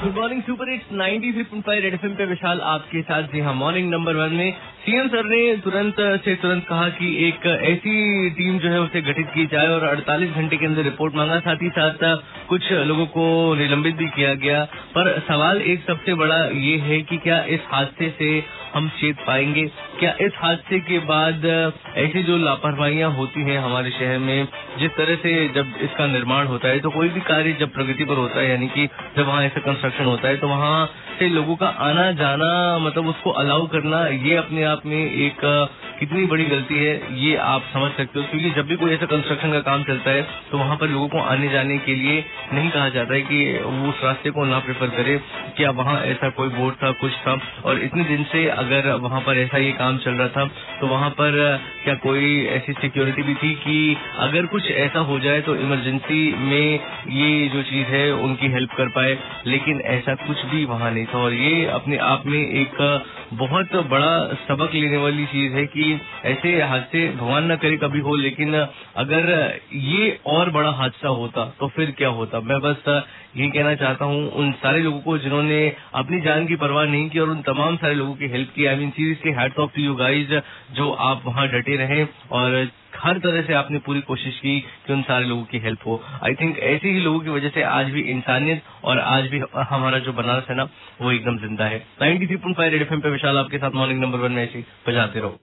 Good morning super hits 93.5 Red FM पे विशाल आपके साथ। जी हाँ मॉर्निंग नंबर वन में सीएम सर ने तुरंत, से तुरंत कहा कि एक ऐसी टीम जो है उसे गठित की जाए और 48 घंटे के अंदर रिपोर्ट मांगा। साथ ही साथ कुछ लोगों को निलंबित भी किया गया। पर सवाल एक सबसे बड़ा ये है कि क्या इस हादसे से हम चेत पाएँगे। क्या इस हादसे के बाद ऐसी जो लापरवाहियाँ होती हैं हमारे शहर में, जिस तरह से जब इसका निर्माण होता है तो कोई भी कार्य जब प्रगति पर होता है, यानी कि जब वहाँ ऐसा कंस्ट्रक्शन होता है तो वहाँ से लोगों का आना जाना मतलब उसको अलाउ करना, ये अपने आप में एक कितनी बड़ी गलती है, ये आप समझ सकते हो। क्योंकि जब भी कोई ऐसा कंस्ट्रक्शन का काम चलता है तो वहाँ पर लोगों को आने जाने के लिए नहीं कहा जाता है कि वो उस रास्ते को ना प्रेफर करे क्या वहाँ ऐसा कोई बोर्ड था, कुछ था। और इतने दिन से अगर वहाँ पर ऐसा ये काम चल रहा था तो वहाँ पर क्या कोई ऐसी सिक्योरिटी भी थी कि अगर कुछ ऐसा हो जाए तो इमरजेंसी में ये जो चीज़ है, उनकी हेल्प कर पाए। लेकिन ऐसा कुछ भी वहाँ नहीं था। और ये अपने आप में एक बहुत बड़ा सबक लेने वाली चीज़ है कि ऐसे हादसे भगवान न करे कभी हो, लेकिन अगर ये और बड़ा हादसा होता तो फिर क्या होता? मैं बस ये कहना चाहता हूँ, उन सारे लोगों को जिन्होंने अपनी जान की परवाह नहीं की और उन तमाम सारे लोगों की हेल्प की I mean seriously hats off to you guys जो आप वहाँ डटे रहे और हर तरह से आपने पूरी कोशिश की कि उन सारे लोगों की हेल्प हो। आई थिंक ऐसे ही लोगों की वजह से आज भी इंसानियत और आज भी हमारा जो बनारस है ना, वो एकदम ज़िंदा है। 93.5 रेड एफएम पे विशाल आपके साथ मॉर्निंग नंबर वन में ऐसी बजाते रहो।